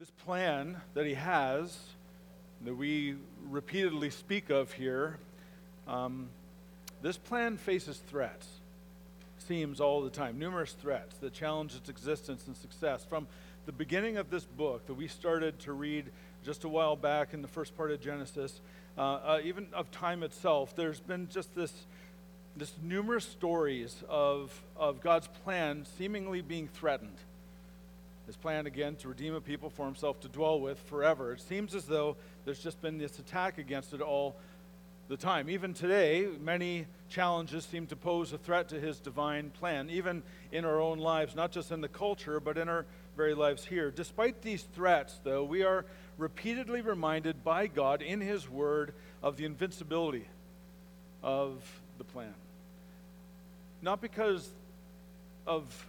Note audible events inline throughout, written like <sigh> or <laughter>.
This plan that he has, that we repeatedly speak of here, um, this plan faces threats. Seems all the time, numerous threats that challenge its existence and success. From the beginning of this book that we started to read just a while back in the first part of Genesis, uh, uh, even of time itself, there's been just this, this numerous stories of, of God's plan seemingly being threatened. His plan again to redeem a people for himself to dwell with forever. It seems as though there's just been this attack against it all the time. Even today, many challenges seem to pose a threat to his divine plan, even in our own lives, not just in the culture, but in our very lives here. Despite these threats, though, we are repeatedly reminded by God in his word of the invincibility of the plan. Not because of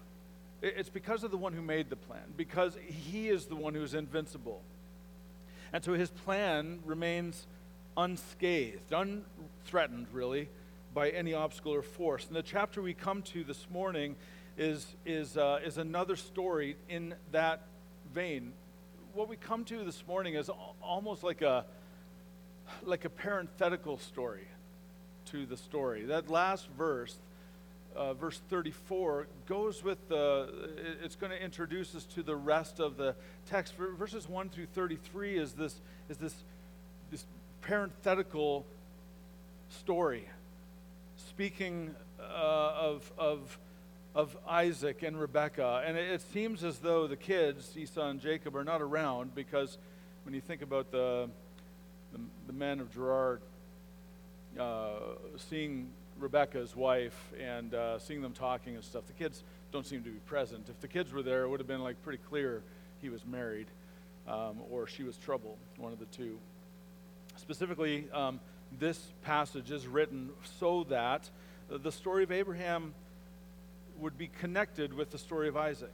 it's because of the one who made the plan, because he is the one who is invincible. And so his plan remains unscathed, unthreatened, really, by any obstacle or force. And the chapter we come to this morning is, is, uh, is another story in that vein. What we come to this morning is almost like a, like a parenthetical story to the story. That last verse, uh, verse 34 goes with the, it's going to introduce us to the rest of the text. Verses 1 through 33 is this, is this, this parenthetical story speaking uh, of, of, of Isaac and Rebekah. And it, it seems as though the kids, Esau and Jacob, are not around because when you think about the, the, the men of Gerar uh, seeing Rebekah's wife and uh, seeing them talking and stuff. The kids don't seem to be present. If the kids were there, it would have been like pretty clear he was married um, or she was trouble, one of the two. Specifically, um, this passage is written so that the story of Abraham would be connected with the story of Isaac.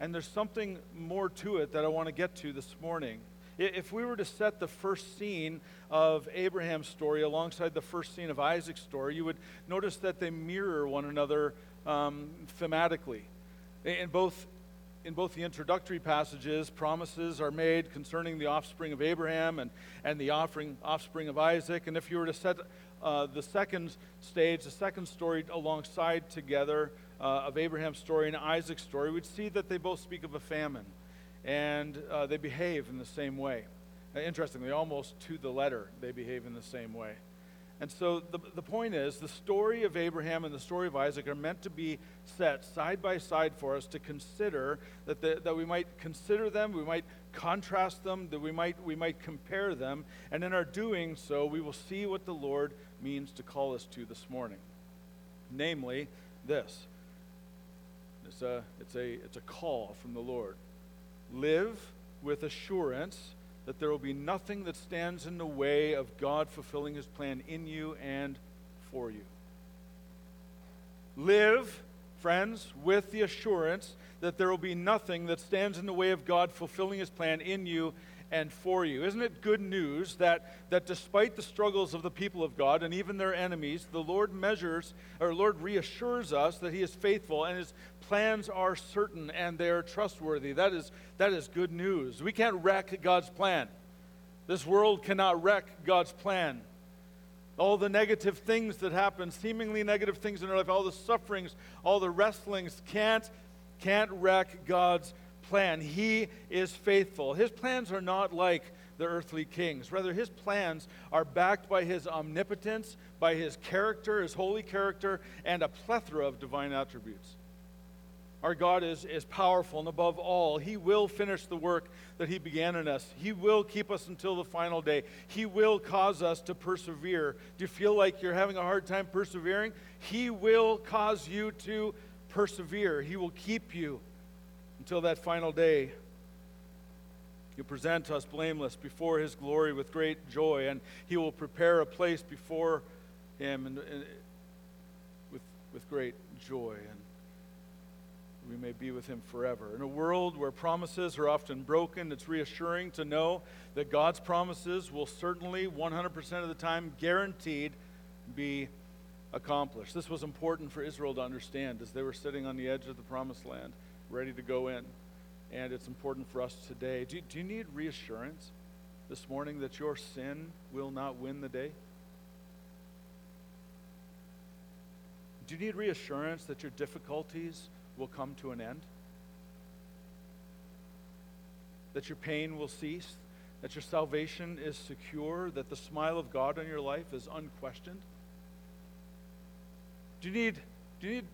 And there's something more to it that I want to get to this morning. If we were to set the first scene of Abraham's story alongside the first scene of Isaac's story, you would notice that they mirror one another um, thematically. In both, in both the introductory passages, promises are made concerning the offspring of Abraham and, and the offering, offspring of Isaac. And if you were to set uh, the second stage, the second story alongside together uh, of Abraham's story and Isaac's story, we'd see that they both speak of a famine and uh, they behave in the same way. Uh, interestingly, almost to the letter, they behave in the same way. And so the, the point is the story of Abraham and the story of Isaac are meant to be set side by side for us to consider, that, the, that we might consider them, we might contrast them, that we might, we might compare them. And in our doing so, we will see what the Lord means to call us to this morning. Namely, this it's a, it's a, it's a call from the Lord. Live with assurance that there will be nothing that stands in the way of God fulfilling his plan in you and for you. Live, friends, with the assurance that there will be nothing that stands in the way of God fulfilling his plan in you and for you. Isn't it good news that, that despite the struggles of the people of God and even their enemies, the Lord measures, or Lord reassures us that He is faithful and His plans are certain and they are trustworthy. That is, that is good news. We can't wreck God's plan. This world cannot wreck God's plan. All the negative things that happen, seemingly negative things in our life, all the sufferings, all the wrestlings can't, can't wreck God's plan. He is faithful. His plans are not like the earthly kings. Rather, his plans are backed by his omnipotence, by his character, his holy character, and a plethora of divine attributes. Our God is, is powerful, and above all, He will finish the work that He began in us. He will keep us until the final day. He will cause us to persevere. Do you feel like you're having a hard time persevering? He will cause you to persevere. He will keep you until that final day. He'll present us blameless before His glory with great joy, and He will prepare a place before Him and, and, with, with great joy, and we may be with Him forever. In a world where promises are often broken, it's reassuring to know that God's promises will certainly, 100% of the time, guaranteed be accomplished. This was important for Israel to understand as they were sitting on the edge of the promised land ready to go in. and it's important for us today. Do, do you need reassurance this morning that your sin will not win the day? Do you need reassurance that your difficulties will come to an end? That your pain will cease? That your salvation is secure? That the smile of God on your life is unquestioned? Do you need, do you need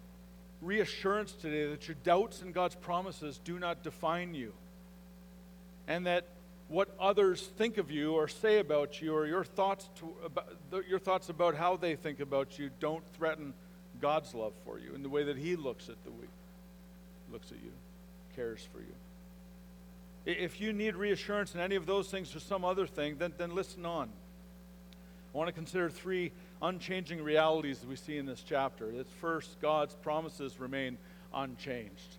reassurance today that your doubts in God's promises do not define you? And that what others think of you or say about you or your thoughts, to, about, your thoughts about how they think about you don't threaten God's love for you in the way that He looks at the weak, looks at you, cares for you. If you need reassurance in any of those things or some other thing, then, then listen on. I want to consider three unchanging realities that we see in this chapter. It's first, God's promises remain unchanged.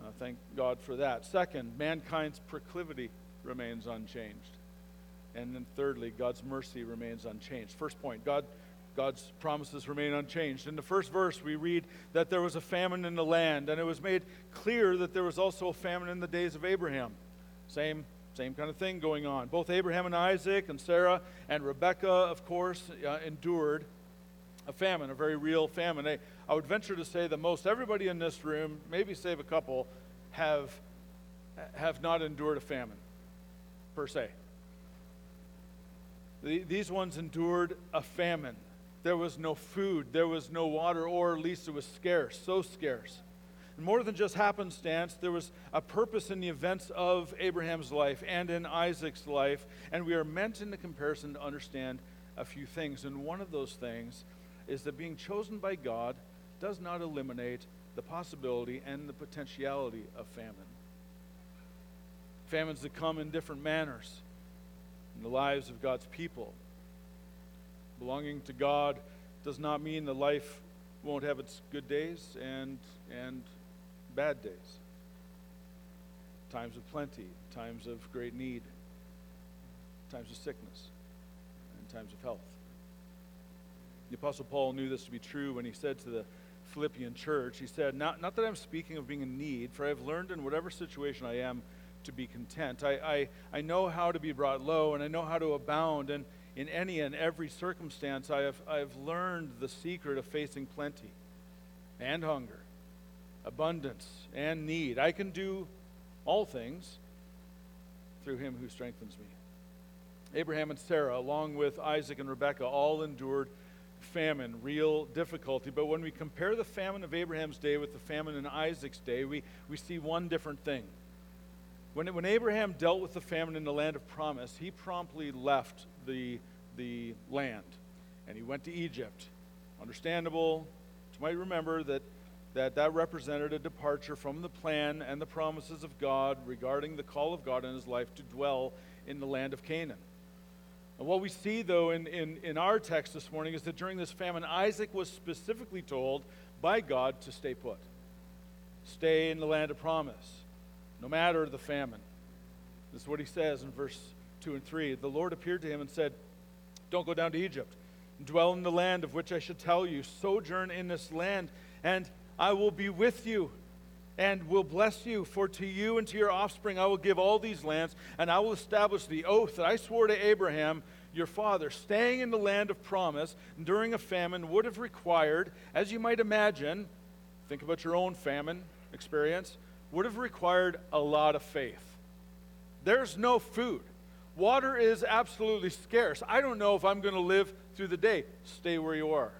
Uh, thank God for that. Second, mankind's proclivity remains unchanged. And then thirdly, God's mercy remains unchanged. First point, God God's promises remain unchanged. In the first verse, we read that there was a famine in the land, and it was made clear that there was also a famine in the days of Abraham. Same, same kind of thing going on. Both Abraham and Isaac, and Sarah and Rebekah, of course, uh, endured a famine, a very real famine. I, I would venture to say that most everybody in this room, maybe save a couple, have, have not endured a famine, per se. The, these ones endured a famine. There was no food, there was no water, or at least it was scarce, so scarce. More than just happenstance, there was a purpose in the events of Abraham's life and in Isaac's life, and we are meant in the comparison to understand a few things. And one of those things is that being chosen by God does not eliminate the possibility and the potentiality of famine. Famines that come in different manners in the lives of God's people. Belonging to God does not mean that life won't have its good days and, and bad days. Times of plenty, times of great need, times of sickness, and times of health. The Apostle Paul knew this to be true when he said to the Philippian church, he said, Not, not that I'm speaking of being in need, for I've learned in whatever situation I am to be content. I, I, I know how to be brought low, and I know how to abound. And, in any and every circumstance, I have, I have learned the secret of facing plenty and hunger, abundance and need. I can do all things through him who strengthens me. Abraham and Sarah, along with Isaac and Rebekah, all endured famine, real difficulty. But when we compare the famine of Abraham's day with the famine in Isaac's day, we, we see one different thing. When, when Abraham dealt with the famine in the land of promise, he promptly left the, the land and he went to Egypt. Understandable. You might remember that, that that represented a departure from the plan and the promises of God regarding the call of God in his life to dwell in the land of Canaan. And what we see, though, in, in, in our text this morning is that during this famine, Isaac was specifically told by God to stay put, stay in the land of promise no matter the famine. This is what he says in verse 2 and 3. The Lord appeared to him and said, Don't go down to Egypt. Dwell in the land of which I should tell you. Sojourn in this land, and I will be with you and will bless you. For to you and to your offspring I will give all these lands, and I will establish the oath that I swore to Abraham your father. Staying in the land of promise during a famine would have required, as you might imagine, think about your own famine experience, would have required a lot of faith. There's no food. Water is absolutely scarce. I don't know if I'm going to live through the day. Stay where you are.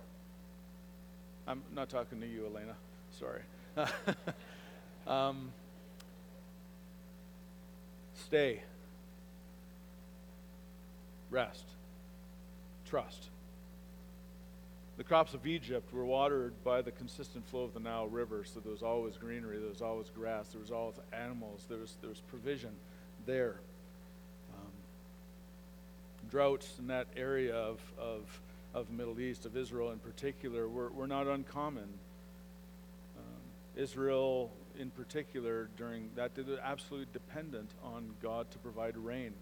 I'm not talking to you, Elena. Sorry. <laughs> um, stay. Rest. Trust. The crops of Egypt were watered by the consistent flow of the Nile River, so there was always greenery, there was always grass, there was always animals, there was, there was provision there. Um, droughts in that area of, of, of the Middle East, of Israel in particular, were, were not uncommon. Israel, in particular, during that, they were absolutely dependent on God to provide rain.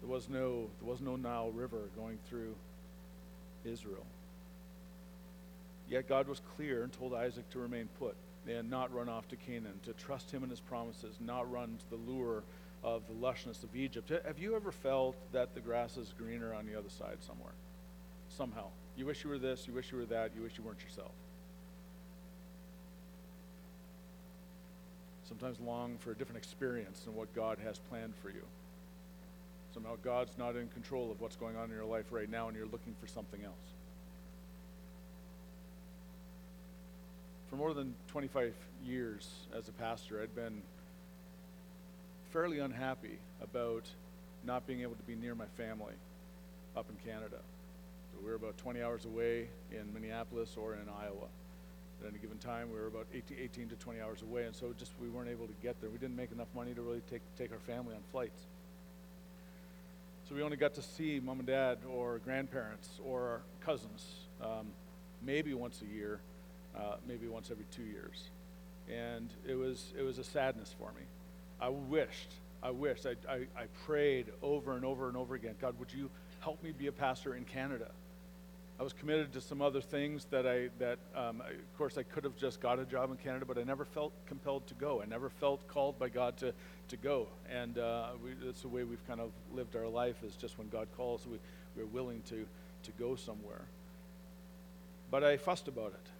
There was no, there was no Nile River going through Israel. Yet God was clear and told Isaac to remain put and not run off to Canaan, to trust him and his promises, not run to the lure of the lushness of Egypt. Have you ever felt that the grass is greener on the other side somewhere? Somehow. You wish you were this, you wish you were that, you wish you weren't yourself. Sometimes long for a different experience than what God has planned for you. Somehow God's not in control of what's going on in your life right now and you're looking for something else. For more than 25 years as a pastor, I'd been fairly unhappy about not being able to be near my family up in Canada. So we were about 20 hours away in Minneapolis or in Iowa. At any given time, we were about 18, 18 to 20 hours away, and so just we weren't able to get there. We didn't make enough money to really take, take our family on flights. So we only got to see mom and dad or grandparents or cousins um, maybe once a year, uh, maybe once every two years. And it was, it was a sadness for me. I wished, I wished, I, I, I prayed over and over and over again God, would you help me be a pastor in Canada? I was committed to some other things that I, that, um, of course, I could have just got a job in Canada, but I never felt compelled to go. I never felt called by God to, to go. And uh, we, that's the way we've kind of lived our life is just when God calls, we, we're willing to, to go somewhere. But I fussed about it.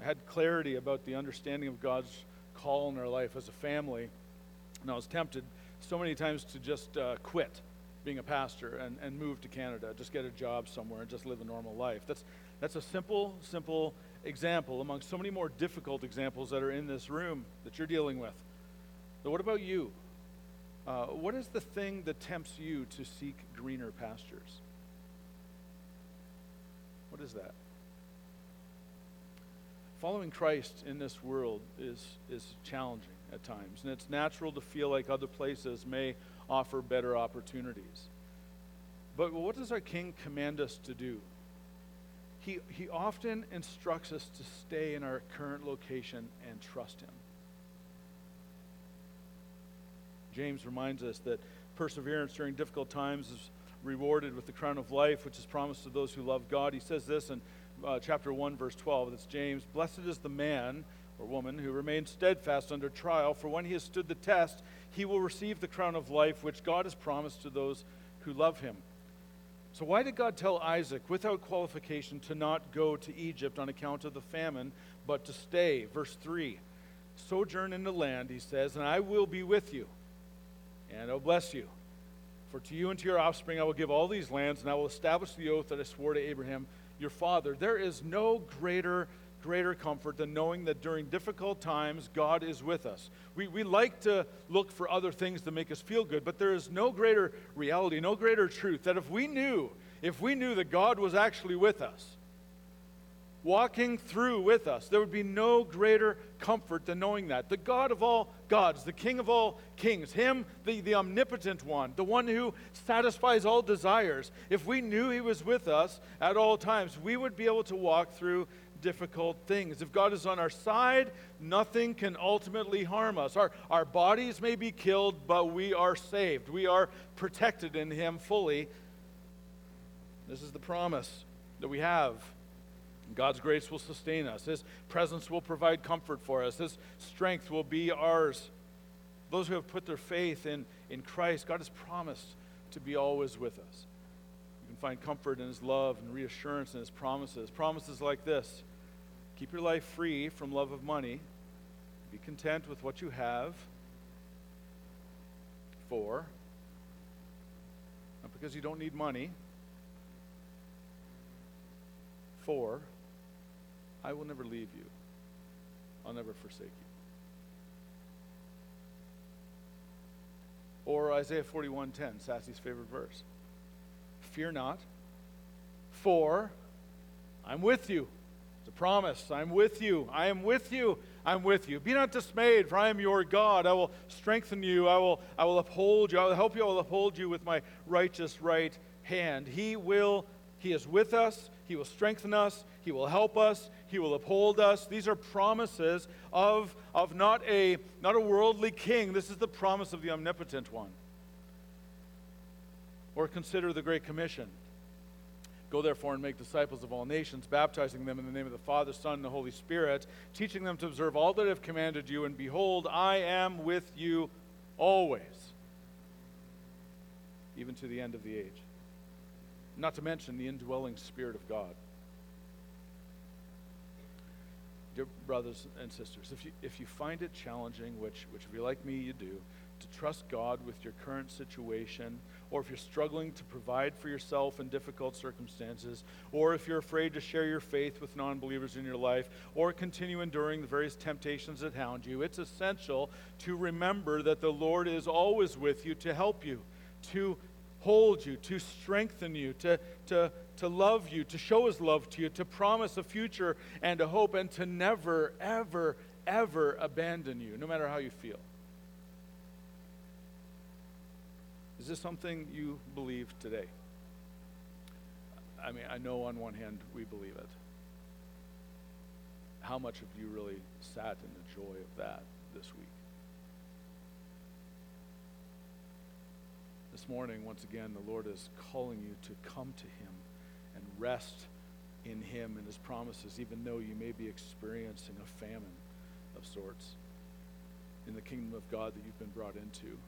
I had clarity about the understanding of God's call in our life as a family. And I was tempted so many times to just uh, quit being a pastor and, and move to Canada, just get a job somewhere and just live a normal life. That's, that's a simple, simple example among so many more difficult examples that are in this room that you're dealing with. But what about you? Uh, what is the thing that tempts you to seek greener pastures? What is that? Following Christ in this world is, is challenging at times, and it's natural to feel like other places may offer better opportunities. But what does our King command us to do? He, he often instructs us to stay in our current location and trust Him. James reminds us that perseverance during difficult times is rewarded with the crown of life, which is promised to those who love God. He says this in uh, chapter 1, verse 12. That's James. Blessed is the man or woman who remains steadfast under trial, for when he has stood the test, he will receive the crown of life which God has promised to those who love him. So, why did God tell Isaac, without qualification, to not go to Egypt on account of the famine, but to stay? Verse 3 Sojourn in the land, he says, and I will be with you, and I'll bless you. For to you and to your offspring I will give all these lands, and I will establish the oath that I swore to Abraham your father. There is no greater greater comfort than knowing that during difficult times, God is with us. We, we like to look for other things to make us feel good, but there is no greater reality, no greater truth that if we knew, if we knew that God was actually with us, walking through with us, there would be no greater comfort than knowing that. The God of all gods, the King of all kings, Him, the, the omnipotent one, the one who satisfies all desires, if we knew He was with us at all times, we would be able to walk through difficult things. If God is on our side, nothing can ultimately harm us. Our, our bodies may be killed, but we are saved. We are protected in Him fully. This is the promise that we have. God's grace will sustain us. His presence will provide comfort for us. His strength will be ours. Those who have put their faith in, in Christ, God has promised to be always with us. You can find comfort in His love and reassurance in His promises. Promises like this Keep your life free from love of money. Be content with what you have. For, not because you don't need money, for, I will never leave you. I'll never forsake you. Or Isaiah 41:10, Sassy's favorite verse. Fear not, for I'm with you. It's a promise. I'm with you. I am with you. I'm with you. Be not dismayed, for I am your God. I will strengthen you. I will, I will uphold you. I will help you. I will uphold you with my righteous right hand. He will, He is with us. He will strengthen us. He will help us. He will uphold us. These are promises of, of not, a, not a worldly king. This is the promise of the omnipotent one. Or consider the Great Commission. Go therefore and make disciples of all nations, baptizing them in the name of the Father, Son, and the Holy Spirit, teaching them to observe all that I have commanded you. And behold, I am with you always, even to the end of the age. Not to mention the indwelling Spirit of God. Dear brothers and sisters, if you, if you find it challenging, which, which if you're like me, you do, to trust God with your current situation, or if you're struggling to provide for yourself in difficult circumstances, or if you're afraid to share your faith with non believers in your life, or continue enduring the various temptations that hound you, it's essential to remember that the Lord is always with you to help you, to hold you, to strengthen you, to, to, to love you, to show his love to you, to promise a future and a hope, and to never, ever, ever abandon you, no matter how you feel. Is this something you believe today? I mean, I know on one hand we believe it. How much have you really sat in the joy of that this week? This morning, once again, the Lord is calling you to come to Him and rest in Him and His promises, even though you may be experiencing a famine of sorts in the kingdom of God that you've been brought into.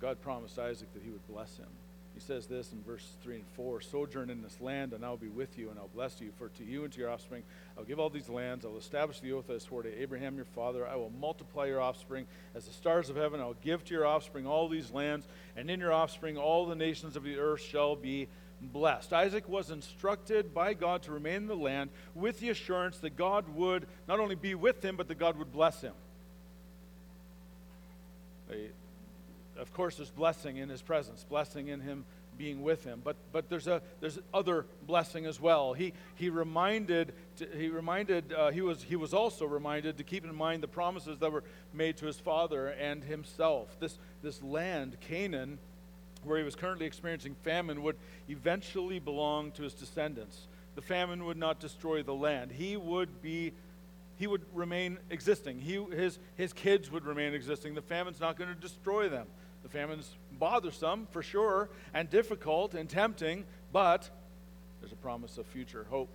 God promised Isaac that he would bless him. He says this in verse 3 and 4 Sojourn in this land, and I will be with you, and I'll bless you. For to you and to your offspring I'll give all these lands. I'll establish the oath I swore to Abraham your father. I will multiply your offspring as the stars of heaven. I'll give to your offspring all these lands, and in your offspring all the nations of the earth shall be blessed. Isaac was instructed by God to remain in the land with the assurance that God would not only be with him, but that God would bless him of course, there's blessing in his presence, blessing in him being with him. But, but there's, a, there's other blessing as well. He, he reminded, he, reminded uh, he, was, he was also reminded to keep in mind the promises that were made to his father and himself. This, this land, Canaan, where he was currently experiencing famine, would eventually belong to his descendants. The famine would not destroy the land. He would be he would remain existing. He, his, his kids would remain existing. The famine's not going to destroy them. The famine's bothersome, for sure, and difficult and tempting, but there's a promise of future hope.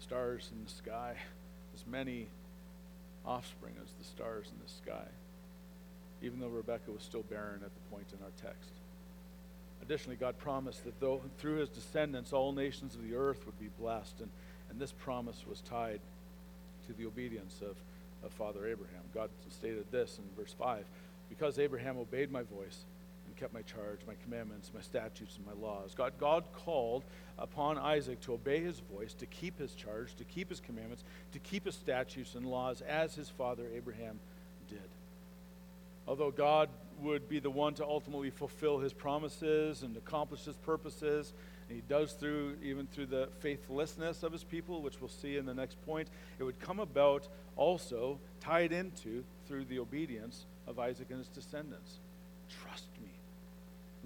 Stars in the sky, as many offspring as the stars in the sky, even though Rebekah was still barren at the point in our text. Additionally, God promised that though through his descendants all nations of the earth would be blessed, and, and this promise was tied to the obedience of, of Father Abraham. God stated this in verse 5 because Abraham obeyed my voice and kept my charge, my commandments, my statutes, and my laws. God, God called upon Isaac to obey his voice, to keep his charge, to keep his commandments, to keep his statutes and laws as his father Abraham did. Although God would be the one to ultimately fulfill his promises and accomplish his purposes, and he does through even through the faithlessness of his people, which we'll see in the next point, it would come about also tied into through the obedience of Isaac and his descendants. Trust me.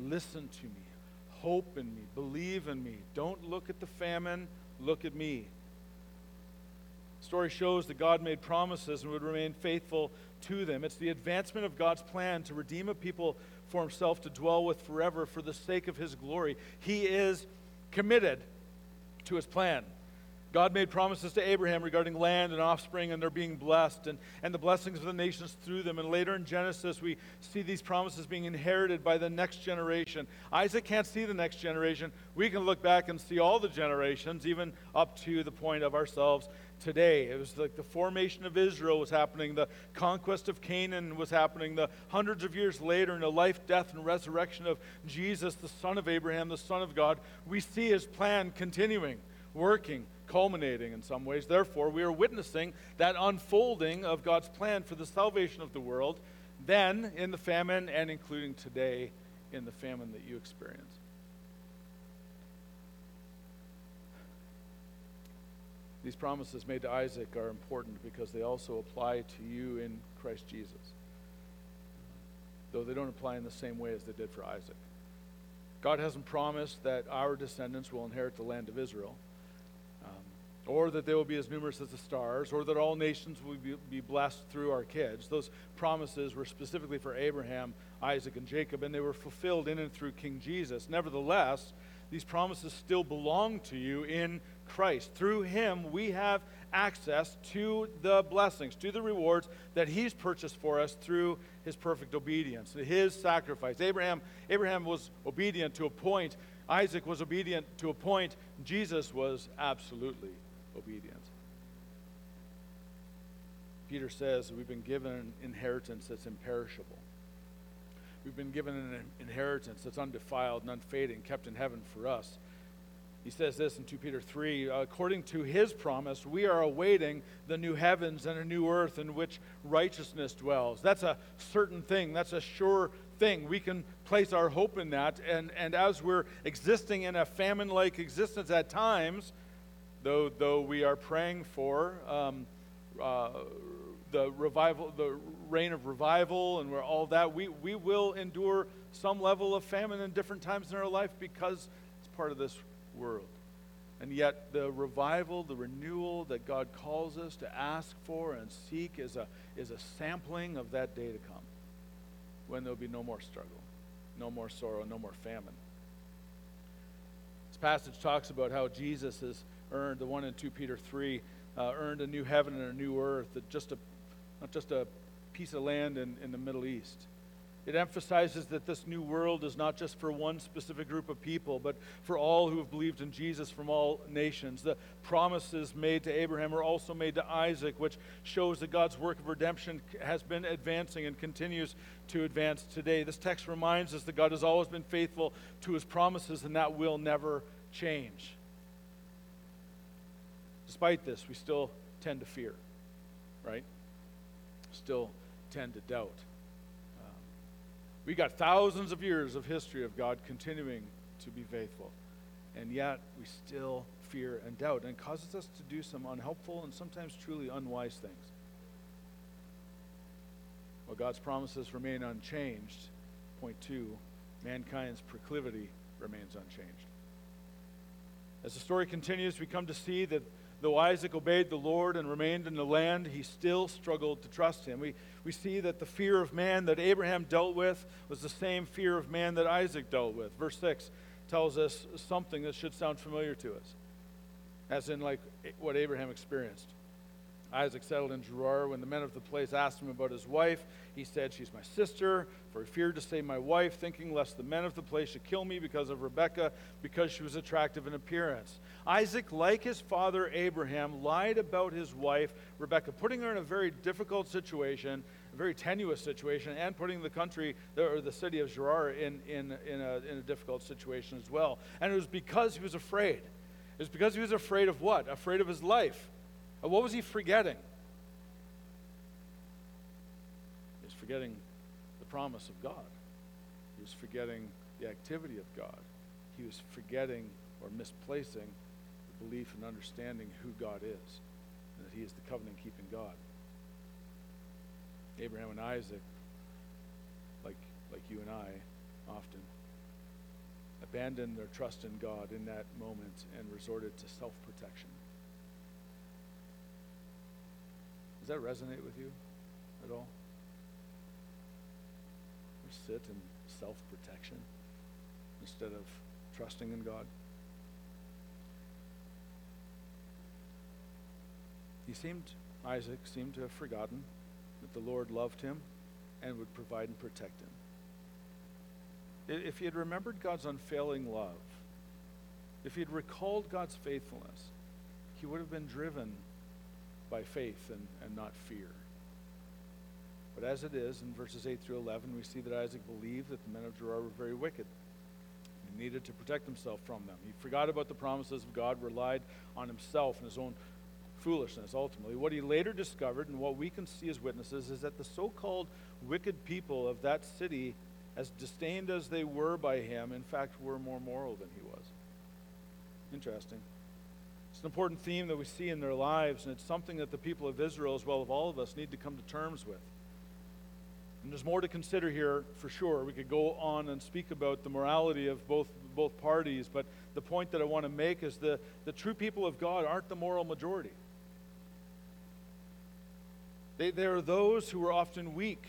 Listen to me. Hope in me. Believe in me. Don't look at the famine. Look at me. The story shows that God made promises and would remain faithful to them. It's the advancement of God's plan to redeem a people for himself to dwell with forever for the sake of his glory. He is committed to his plan. God made promises to Abraham regarding land and offspring and their being blessed and, and the blessings of the nations through them. And later in Genesis, we see these promises being inherited by the next generation. Isaac can't see the next generation. We can look back and see all the generations, even up to the point of ourselves today. It was like the formation of Israel was happening, the conquest of Canaan was happening, the hundreds of years later, in the life, death, and resurrection of Jesus, the Son of Abraham, the Son of God. We see his plan continuing, working culminating in some ways. Therefore, we are witnessing that unfolding of God's plan for the salvation of the world, then in the famine, and including today in the famine that you experience. These promises made to Isaac are important because they also apply to you in Christ Jesus, though they don't apply in the same way as they did for Isaac. God hasn't promised that our descendants will inherit the land of Israel. Or that they will be as numerous as the stars, or that all nations will be, blessed through our kids. Those promises were specifically for Abraham, Isaac, and Jacob, and they were fulfilled in and through King Jesus. Nevertheless, these promises still belong to you in Christ. Through him, we have access to the blessings, to the rewards that he's purchased for us through his perfect obedience, his sacrifice. Abraham, Abraham was obedient to a point, Isaac was obedient to a point, Jesus was absolutely obedient. Peter says we've been given an inheritance that's imperishable. We've been given an inheritance that's undefiled and unfading, kept in heaven for us. He says this in 2 Peter 3 according to his promise, we are awaiting the new heavens and a new earth in which righteousness dwells. That's a certain thing, that's a sure thing. We can place our hope in that. And, and as we're existing in a famine like existence at times, though, though we are praying for um, uh, the revival, the reign of revival, and all that, we, we will endure some level of famine in different times in our life because it's part of this world. And yet, the revival, the renewal that God calls us to ask for and seek is a, is a sampling of that day to come when there'll be no more struggle, no more sorrow, no more famine. This passage talks about how Jesus has earned, the one in 2 Peter 3, uh, earned a new heaven and a new earth, that just a, not just a piece of land in, in the Middle East. It emphasizes that this new world is not just for one specific group of people, but for all who have believed in Jesus from all nations. The promises made to Abraham are also made to Isaac, which shows that God's work of redemption has been advancing and continues to advance today. This text reminds us that God has always been faithful to his promises, and that will never change. Despite this, we still tend to fear, right? Still tend to doubt. Um, we got thousands of years of history of God continuing to be faithful, and yet we still fear and doubt, and causes us to do some unhelpful and sometimes truly unwise things. While God's promises remain unchanged, point two, mankind's proclivity remains unchanged. As the story continues, we come to see that though Isaac obeyed the Lord and remained in the land, he still struggled to trust him. We, we see that the fear of man that Abraham dealt with was the same fear of man that Isaac dealt with. Verse 6 tells us something that should sound familiar to us, as in like what Abraham experienced. Isaac settled in Gerar. When the men of the place asked him about his wife, he said, She's my sister, for he feared to say my wife, thinking lest the men of the place should kill me because of Rebekah, because she was attractive in appearance. Isaac, like his father Abraham, lied about his wife, Rebekah, putting her in a very difficult situation, a very tenuous situation, and putting the country, or the city of Gerar, in, in, in, a, in a difficult situation as well. And it was because he was afraid. It was because he was afraid of what? Afraid of his life. What was he forgetting? He was forgetting the promise of God. He was forgetting the activity of God. He was forgetting or misplacing the belief and understanding who God is and that He is the covenant keeping God. Abraham and Isaac, like, like you and I often, abandoned their trust in God in that moment and resorted to self protection. Does that resonate with you at all? Or sit in self protection instead of trusting in God? He seemed, Isaac seemed to have forgotten that the Lord loved him and would provide and protect him. If he had remembered God's unfailing love, if he had recalled God's faithfulness, he would have been driven by faith and, and not fear. But as it is, in verses 8 through 11, we see that Isaac believed that the men of Gerar were very wicked. He needed to protect himself from them. He forgot about the promises of God, relied on himself and his own foolishness, ultimately. What he later discovered, and what we can see as witnesses, is that the so called wicked people of that city, as disdained as they were by him, in fact, were more moral than he was. Interesting. An important theme that we see in their lives, and it's something that the people of Israel, as well as all of us, need to come to terms with. And there's more to consider here for sure. We could go on and speak about the morality of both both parties, but the point that I want to make is the, the true people of God aren't the moral majority. They, they are those who are often weak,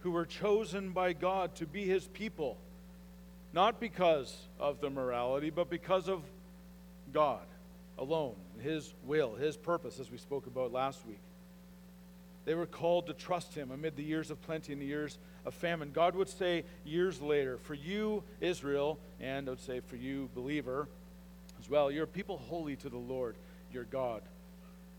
who were chosen by God to be his people, not because of the morality, but because of God alone, his will, his purpose, as we spoke about last week. They were called to trust him amid the years of plenty and the years of famine. God would say years later, for you, Israel, and I would say for you, believer, as well, you're a people holy to the Lord your God.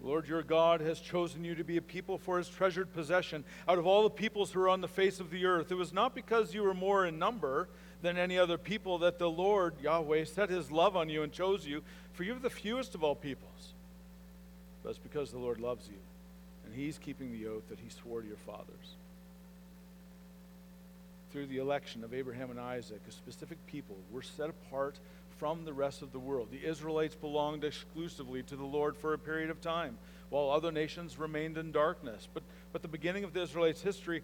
Lord your God has chosen you to be a people for his treasured possession out of all the peoples who are on the face of the earth. It was not because you were more in number than any other people that the Lord, Yahweh, set his love on you and chose you, for you are the fewest of all peoples. But it's because the Lord loves you and he's keeping the oath that he swore to your fathers. Through the election of Abraham and Isaac, a specific people were set apart from the rest of the world. The Israelites belonged exclusively to the Lord for a period of time, while other nations remained in darkness. But, but the beginning of the Israelites' history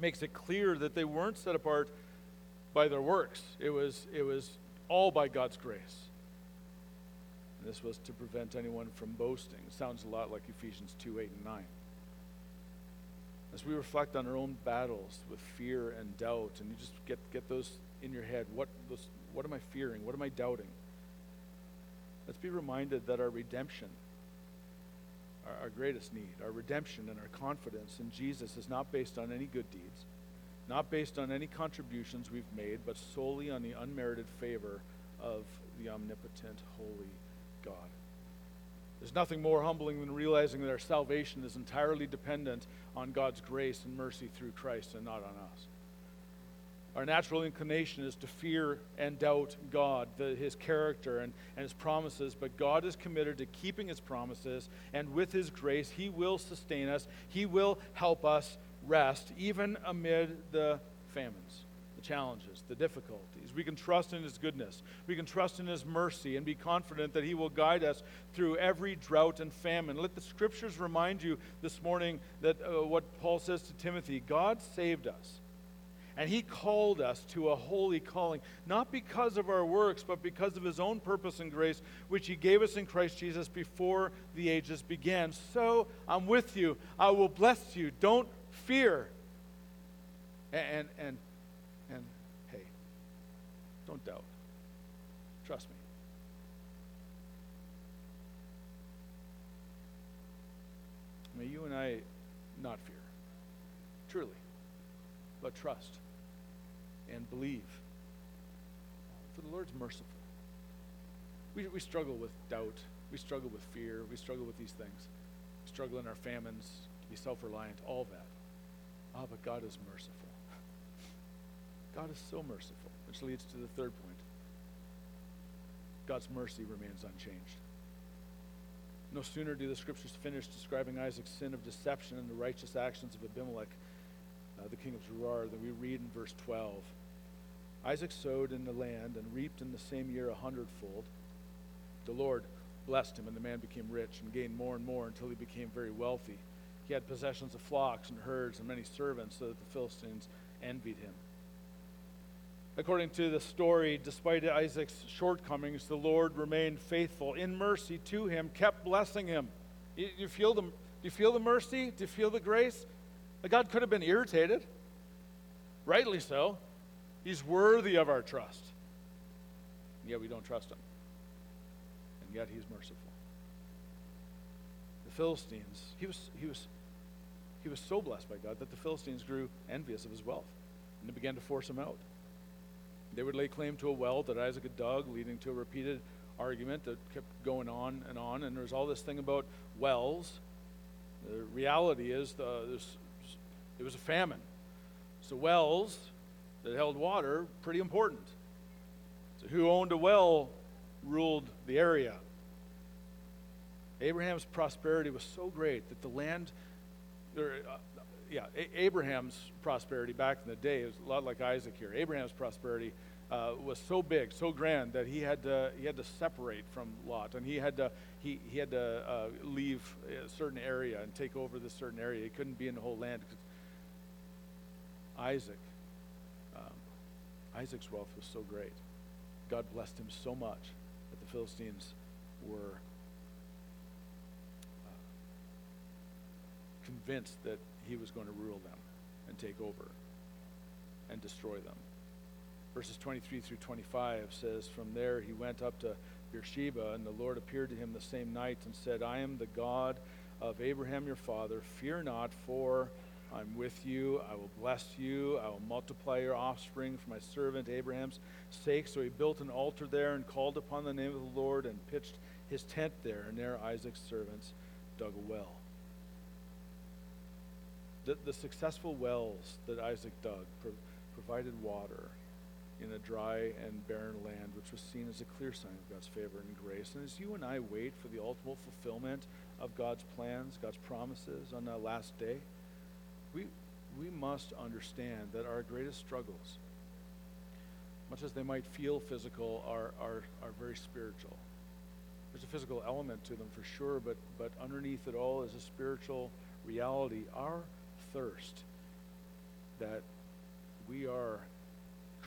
makes it clear that they weren't set apart by their works, it was, it was all by God's grace. And This was to prevent anyone from boasting. Sounds a lot like Ephesians 2 8 and 9. As we reflect on our own battles with fear and doubt, and you just get, get those in your head what, those, what am I fearing? What am I doubting? Let's be reminded that our redemption, our, our greatest need, our redemption and our confidence in Jesus is not based on any good deeds, not based on any contributions we've made, but solely on the unmerited favor of the omnipotent, holy God. There's nothing more humbling than realizing that our salvation is entirely dependent on God's grace and mercy through Christ and not on us. Our natural inclination is to fear and doubt God, the, his character, and, and his promises, but God is committed to keeping his promises, and with his grace, he will sustain us. He will help us rest, even amid the famines the challenges, the difficulties. We can trust in His goodness. We can trust in His mercy and be confident that He will guide us through every drought and famine. Let the scriptures remind you this morning that uh, what Paul says to Timothy God saved us. And he called us to a holy calling, not because of our works, but because of his own purpose and grace, which he gave us in Christ Jesus before the ages began. So I'm with you. I will bless you. Don't fear. And, and, and hey, don't doubt. Trust me. May you and I not fear, truly, but trust and believe. For the Lord's merciful. We, we struggle with doubt. We struggle with fear. We struggle with these things. We struggle in our famines to be self reliant, all that. Ah, oh, but God is merciful. God is so merciful, which leads to the third point. God's mercy remains unchanged. No sooner do the scriptures finish describing Isaac's sin of deception and the righteous actions of Abimelech, uh, the king of Gerar, than we read in verse 12. Isaac sowed in the land and reaped in the same year a hundredfold. The Lord blessed him, and the man became rich and gained more and more until he became very wealthy. He had possessions of flocks and herds and many servants, so that the Philistines envied him. According to the story, despite Isaac's shortcomings, the Lord remained faithful in mercy to him, kept blessing him. You, you feel the, do you feel the mercy? Do you feel the grace? God could have been irritated. Rightly so. He's worthy of our trust. And yet we don't trust him. And yet he's merciful. The Philistines, he was, he was, he was so blessed by God that the Philistines grew envious of his wealth. And they began to force him out. They would lay claim to a well that Isaac had dug, leading to a repeated argument that kept going on and on. And there was all this thing about wells. The reality is uh, the, it was a famine. So wells that held water, pretty important. So who owned a well ruled the area. Abraham's prosperity was so great that the land, uh, yeah, a- Abraham's prosperity back in the day is a lot like Isaac here. Abraham's prosperity uh, was so big, so grand that he had to he had to separate from Lot, and he had to he he had to uh, leave a certain area and take over this certain area. He couldn't be in the whole land. Because Isaac, um, Isaac's wealth was so great. God blessed him so much that the Philistines were convinced that he was going to rule them and take over and destroy them. Verses 23 through 25 says, From there he went up to Beersheba, and the Lord appeared to him the same night and said, I am the God of Abraham your father. Fear not, for I'm with you. I will bless you. I will multiply your offspring for my servant Abraham's sake. So he built an altar there and called upon the name of the Lord and pitched his tent there. And there Isaac's servants dug a well. The, the successful wells that Isaac dug pro- provided water in a dry and barren land, which was seen as a clear sign of God's favor and grace. And as you and I wait for the ultimate fulfillment of God's plans, God's promises on that last day, we, we must understand that our greatest struggles, much as they might feel physical, are, are, are very spiritual. There's a physical element to them for sure, but, but underneath it all is a spiritual reality. Our thirst that we are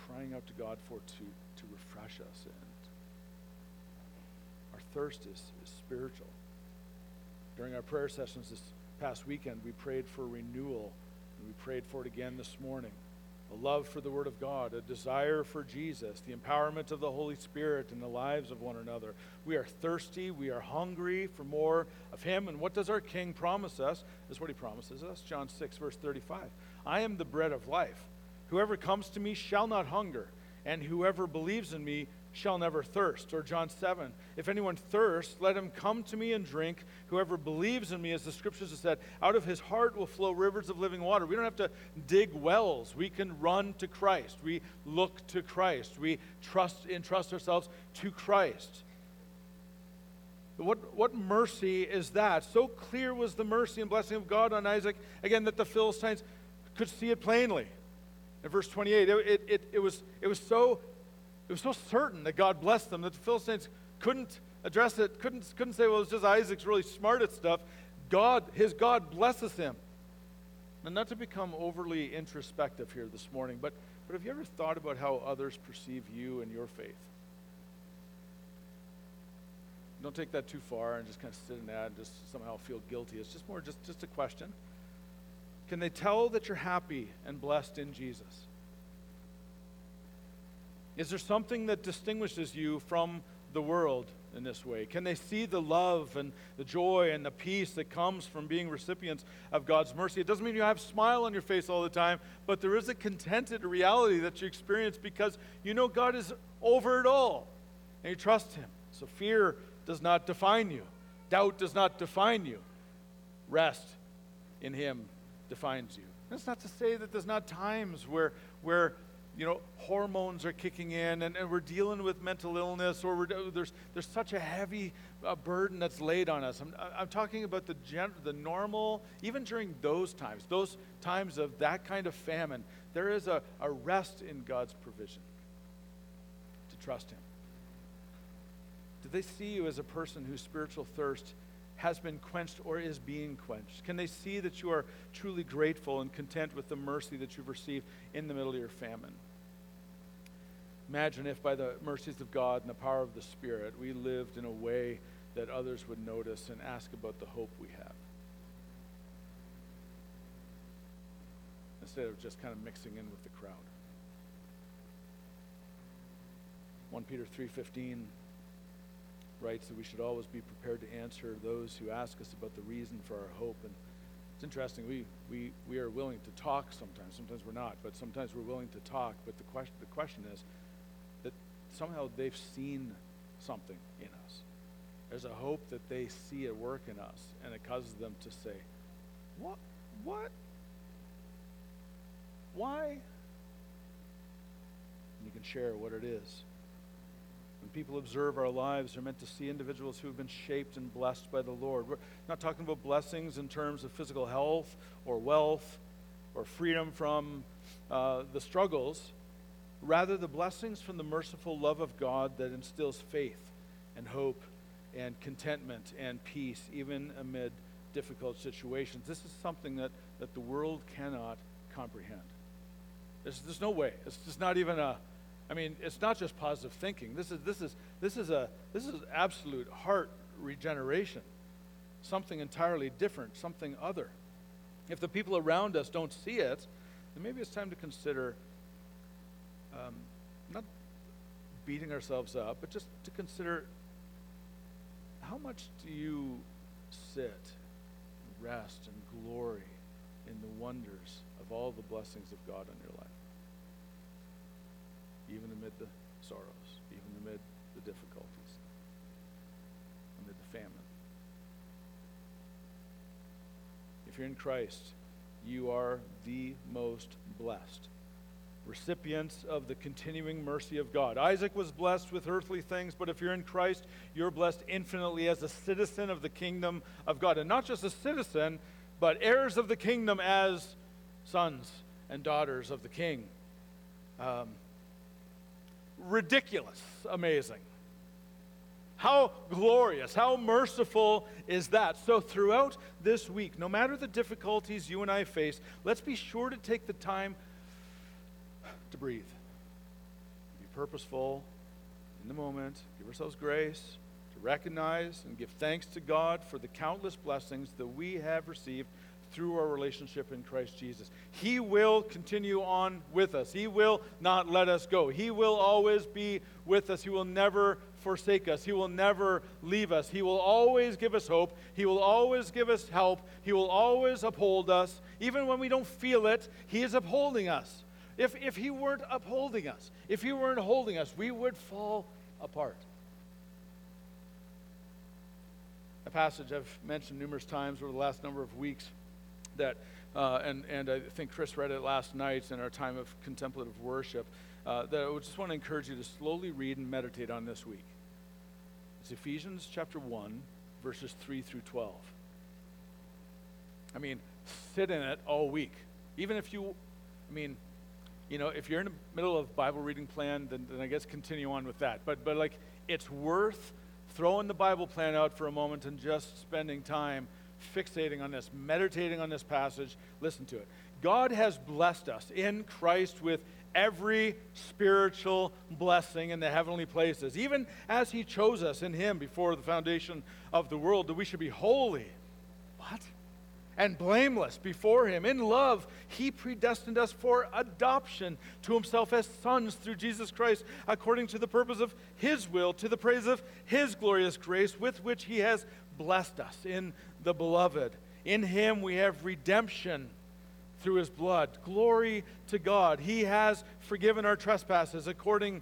crying out to God for to, to refresh us in. Our thirst is, is spiritual. During our prayer sessions this past weekend, we prayed for renewal, and we prayed for it again this morning. A love for the Word of God, a desire for Jesus, the empowerment of the Holy Spirit in the lives of one another. We are thirsty, we are hungry for more of Him. And what does our King promise us? This is what He promises us. John 6, verse 35. I am the bread of life. Whoever comes to me shall not hunger, and whoever believes in me shall never thirst. Or John 7, if anyone thirsts, let him come to me and drink. Whoever believes in me, as the scriptures have said, out of his heart will flow rivers of living water. We don't have to dig wells. We can run to Christ. We look to Christ. We trust entrust ourselves to Christ. What, what mercy is that? So clear was the mercy and blessing of God on Isaac, again, that the Philistines could see it plainly. In verse 28, it, it, it, was, it, was so, it was so certain that God blessed them that the Philistines couldn't address it, couldn't, couldn't say, well, it's just Isaac's really smart at stuff. God, his God blesses him. And not to become overly introspective here this morning, but, but have you ever thought about how others perceive you and your faith? Don't take that too far and just kind of sit in that and just somehow feel guilty. It's just more just, just a question. Can they tell that you're happy and blessed in Jesus? Is there something that distinguishes you from the world in this way? Can they see the love and the joy and the peace that comes from being recipients of God's mercy? It doesn't mean you have a smile on your face all the time, but there is a contented reality that you experience because you know God is over it all and you trust Him. So fear does not define you, doubt does not define you. Rest in Him defines you. That's not to say that there's not times where, where you know, hormones are kicking in and, and we're dealing with mental illness or there's, there's such a heavy uh, burden that's laid on us. I'm, I'm talking about the, gen, the normal, even during those times, those times of that kind of famine, there is a, a rest in God's provision to trust Him. Do they see you as a person whose spiritual thirst has been quenched or is being quenched? Can they see that you are truly grateful and content with the mercy that you've received in the middle of your famine? Imagine if, by the mercies of God and the power of the Spirit, we lived in a way that others would notice and ask about the hope we have. Instead of just kind of mixing in with the crowd. 1 Peter 3:15 writes that we should always be prepared to answer those who ask us about the reason for our hope. And it's interesting, we, we, we are willing to talk sometimes. Sometimes we're not, but sometimes we're willing to talk. But the question, the question is somehow they've seen something in us. There's a hope that they see at work in us, and it causes them to say, What? What? Why? And you can share what it is. When people observe our lives, they're meant to see individuals who have been shaped and blessed by the Lord. We're not talking about blessings in terms of physical health or wealth or freedom from uh, the struggles. Rather, the blessings from the merciful love of God that instills faith and hope and contentment and peace, even amid difficult situations. This is something that, that the world cannot comprehend. There's, there's no way. It's just not even a, I mean, it's not just positive thinking. This is, this is, this is, a, this is absolute heart regeneration, something entirely different, something other. If the people around us don't see it, then maybe it's time to consider um, not beating ourselves up, but just to consider how much do you sit, rest, and glory in the wonders of all the blessings of God on your life? Even amid the sorrows, even amid the difficulties, amid the famine. If you're in Christ, you are the most blessed recipients of the continuing mercy of God. Isaac was blessed with earthly things, but if you're in Christ, you're blessed infinitely as a citizen of the kingdom of God. And not just a citizen, but heirs of the kingdom as sons and daughters of the king. Um, ridiculous, amazing. How glorious, how merciful is that? So, throughout this week, no matter the difficulties you and I face, let's be sure to take the time to breathe. Be purposeful in the moment, give ourselves grace to recognize and give thanks to God for the countless blessings that we have received through our relationship in Christ Jesus. He will continue on with us. He will not let us go. He will always be with us. He will never forsake us. He will never leave us. He will always give us hope. He will always give us help. He will always uphold us. Even when we don't feel it, He is upholding us. If, if He weren't upholding us, if He weren't holding us, we would fall apart. A passage I've mentioned numerous times over the last number of weeks that, uh, and, and I think Chris read it last night in our time of contemplative worship, uh, that I just want to encourage you to slowly read and meditate on this week. It's Ephesians chapter 1, verses 3 through 12. I mean, sit in it all week. Even if you, I mean, you know, if you're in the middle of Bible reading plan, then, then I guess continue on with that. But, but like, it's worth throwing the Bible plan out for a moment and just spending time fixating on this, meditating on this passage. Listen to it. God has blessed us in Christ with every spiritual blessing in the heavenly places, even as He chose us in Him before the foundation of the world, that we should be holy. What? And blameless before Him. In love, He predestined us for adoption to Himself as sons through Jesus Christ, according to the purpose of His will, to the praise of His glorious grace, with which He has blessed us in the Beloved. In Him we have redemption through His blood. Glory to God. He has forgiven our trespasses according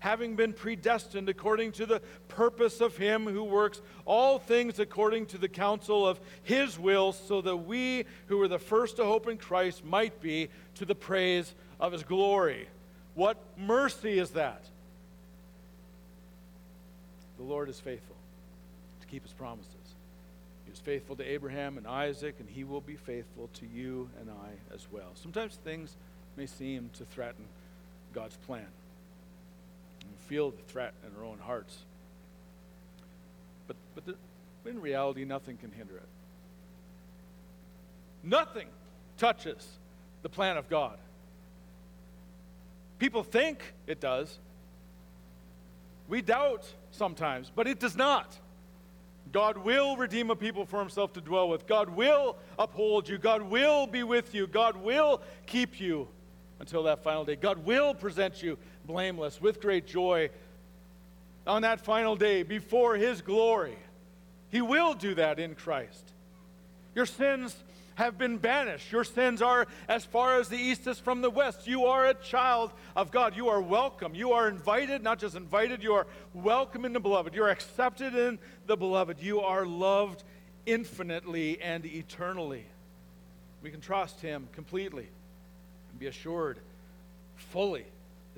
having been predestined according to the purpose of Him who works all things according to the counsel of His will, so that we who were the first to hope in Christ might be to the praise of His glory. What mercy is that? The Lord is faithful to keep His promises. He was faithful to Abraham and Isaac, and He will be faithful to you and I as well. Sometimes things may seem to threaten God's plan feel the threat in our own hearts. But, but the, in reality, nothing can hinder it. Nothing touches the plan of God. People think it does. We doubt sometimes, but it does not. God will redeem a people for himself to dwell with. God will uphold you. God will be with you. God will keep you until that final day. God will present you blameless with great joy on that final day before His glory. He will do that in Christ. Your sins have been banished. Your sins are as far as the east is from the west. You are a child of God. You are welcome. You are invited, not just invited, you are welcome in the beloved. You are accepted in the beloved. You are loved infinitely and eternally. We can trust Him completely and be assured fully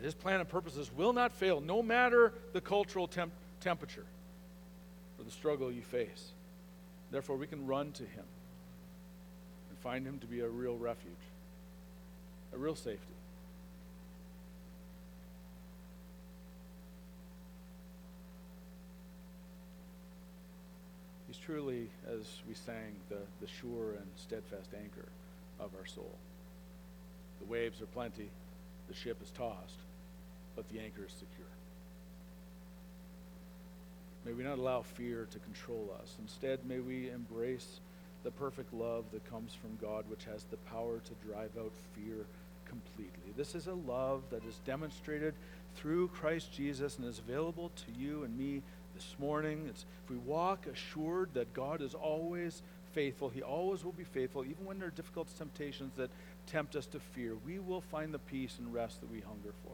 that his plan and purposes will not fail, no matter the cultural temp- temperature or the struggle you face. Therefore, we can run to him and find him to be a real refuge. a real safety. He's truly, as we sang, the, the sure and steadfast anchor of our soul. The waves are plenty, the ship is tossed, but the anchor is secure. May we not allow fear to control us. Instead, may we embrace the perfect love that comes from God, which has the power to drive out fear completely. This is a love that is demonstrated through Christ Jesus and is available to you and me this morning. It's, if we walk assured that God is always faithful, He always will be faithful, even when there are difficult temptations that tempt us to fear, we will find the peace and rest that we hunger for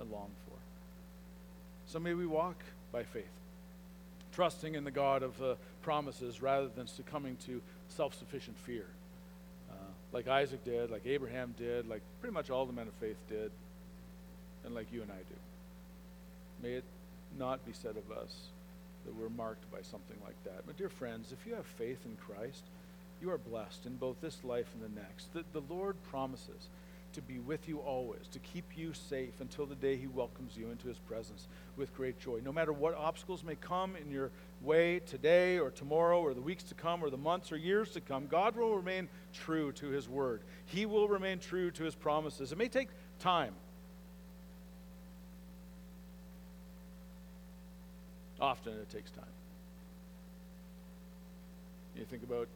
and long for. So may we walk by faith trusting in the God of the promises rather than succumbing to self sufficient fear. Uh, like Isaac did, like Abraham did, like pretty much all the men of faith did, and like you and I do. May it not be said of us that we're marked by something like that. But, dear friends, if you have faith in Christ, you are blessed in both this life and the next. The, the Lord promises to be with you always, to keep you safe until the day He welcomes you into His presence with great joy. No matter what obstacles may come in your way today or tomorrow or the weeks to come or the months or years to come, God will remain true to His word. He will remain true to His promises. It may take time. Often it takes time. You think about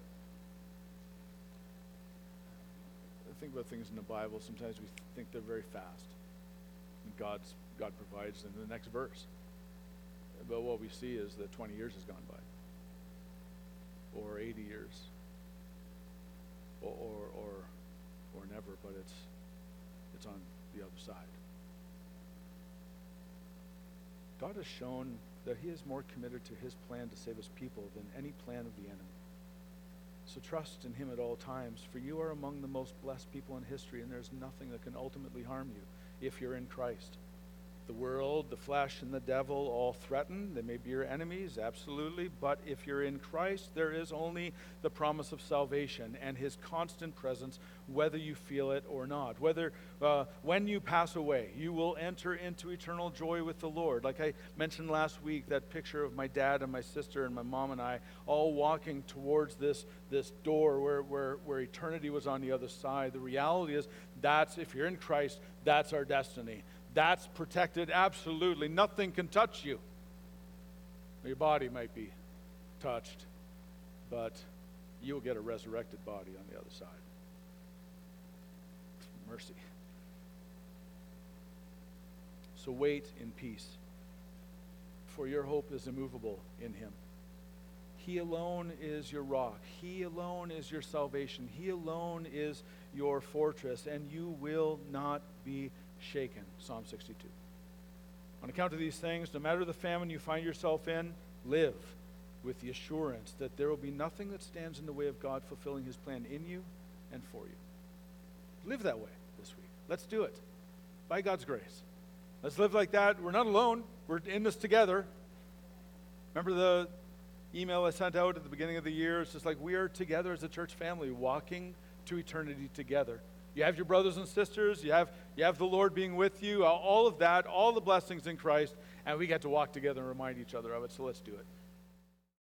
think about things in the Bible, sometimes we think they're very fast. And God's, God provides in the next verse. But what we see is that 20 years has gone by, or 80 years, or, or, or, or never, but it's, it's on the other side. God has shown that He is more committed to His plan to save His people than any plan of the enemy. So trust in him at all times, for you are among the most blessed people in history, and there's nothing that can ultimately harm you if you're in Christ. The world, the flesh, and the devil all threaten. They may be your enemies, absolutely. But if you're in Christ, there is only the promise of salvation and his constant presence, whether you feel it or not. Whether uh, when you pass away, you will enter into eternal joy with the Lord. Like I mentioned last week, that picture of my dad and my sister and my mom and I all walking towards this, this door where, where, where eternity was on the other side. The reality is, that's, if you're in Christ, that's our destiny that's protected absolutely. Nothing can touch you. Your body might be touched, but you'll get a resurrected body on the other side. Mercy. So wait in peace, for your hope is immovable in Him. He alone is your rock. He alone is your salvation. He alone is your fortress, and you will not be shaken. Psalm 62. On account of these things, no matter the famine you find yourself in, live with the assurance that there will be nothing that stands in the way of God fulfilling his plan in you and for you. Live that way this week. Let's do it. By God's grace. Let's live like that. We're not alone. We're in this together. Remember the email I sent out at the beginning of the year? It's just like we are together as a church family, walking to eternity together. You have your brothers and sisters, you have, you have the Lord being with you, all of that, all the blessings in Christ, and we get to walk together and remind each other of it. So let's do it.